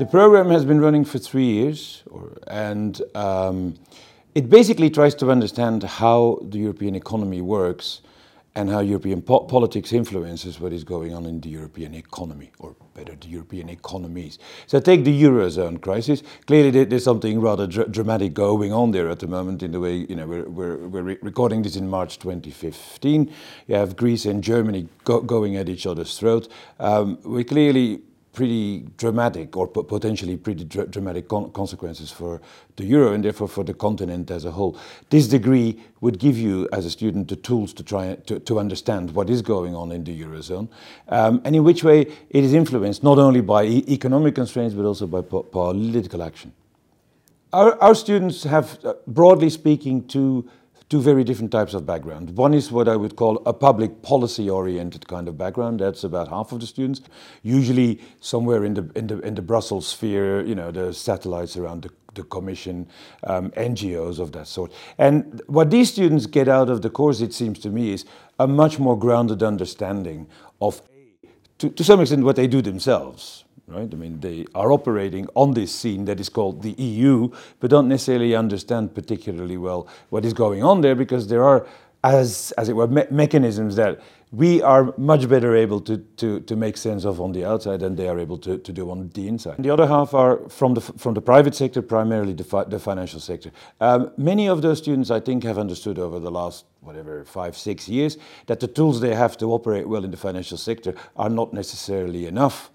The program has been running for three years, or, and um, it basically tries to understand how the European economy works and how European po politics influences what is going on in the European economy, or better, the European economies. So take the Eurozone crisis. Clearly there's something rather dr dramatic going on there at the moment in the way, you know, we're, we're, we're re recording this in March 2015. You have Greece and Germany go going at each other's throat. Um, we clearly pretty dramatic or potentially pretty dr dramatic con consequences for the euro and therefore for the continent as a whole. This degree would give you as a student the tools to try to, to understand what is going on in the eurozone um, and in which way it is influenced not only by e economic constraints but also by po political action. Our, our students have, uh, broadly speaking, two two very different types of background. One is what I would call a public policy oriented kind of background. That's about half of the students, usually somewhere in the in the in the Brussels sphere, you know, the satellites around the the commission, um, NGOs of that sort. And what these students get out of the course, it seems to me, is a much more grounded understanding of, to, to some extent, what they do themselves right? I mean, they are operating on this scene that is called the EU, but don't necessarily understand particularly well what is going on there because there are, as, as it were, me mechanisms that we are much better able to, to, to make sense of on the outside than they are able to, to do on the inside. And the other half are from the, from the private sector, primarily the, fi the financial sector. Um, many of those students, I think, have understood over the last, whatever, five, six years, that the tools they have to operate well in the financial sector are not necessarily enough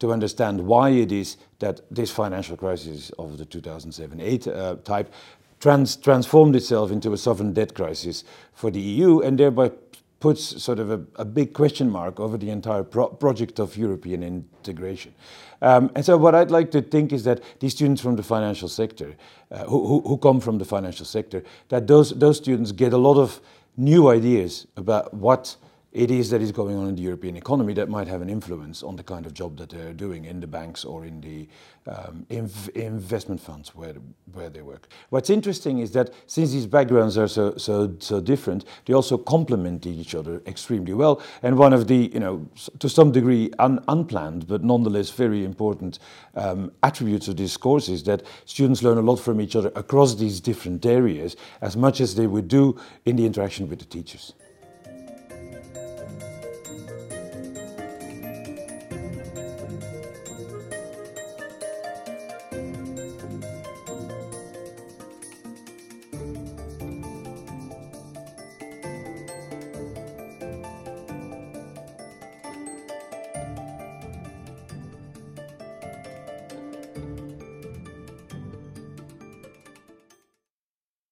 to understand why it is that this financial crisis of the 2007-8 uh, type trans transformed itself into a sovereign debt crisis for the EU and thereby puts sort of a, a big question mark over the entire pro project of European integration. Um, and so what I'd like to think is that these students from the financial sector, uh, who, who come from the financial sector, that those, those students get a lot of new ideas about what it is that is going on in the European economy that might have an influence on the kind of job that they're doing in the banks or in the um, inv investment funds where, where they work. What's interesting is that since these backgrounds are so, so, so different, they also complement each other extremely well. And one of the, you know, to some degree un unplanned, but nonetheless very important um, attributes of this course is that students learn a lot from each other across these different areas as much as they would do in the interaction with the teachers.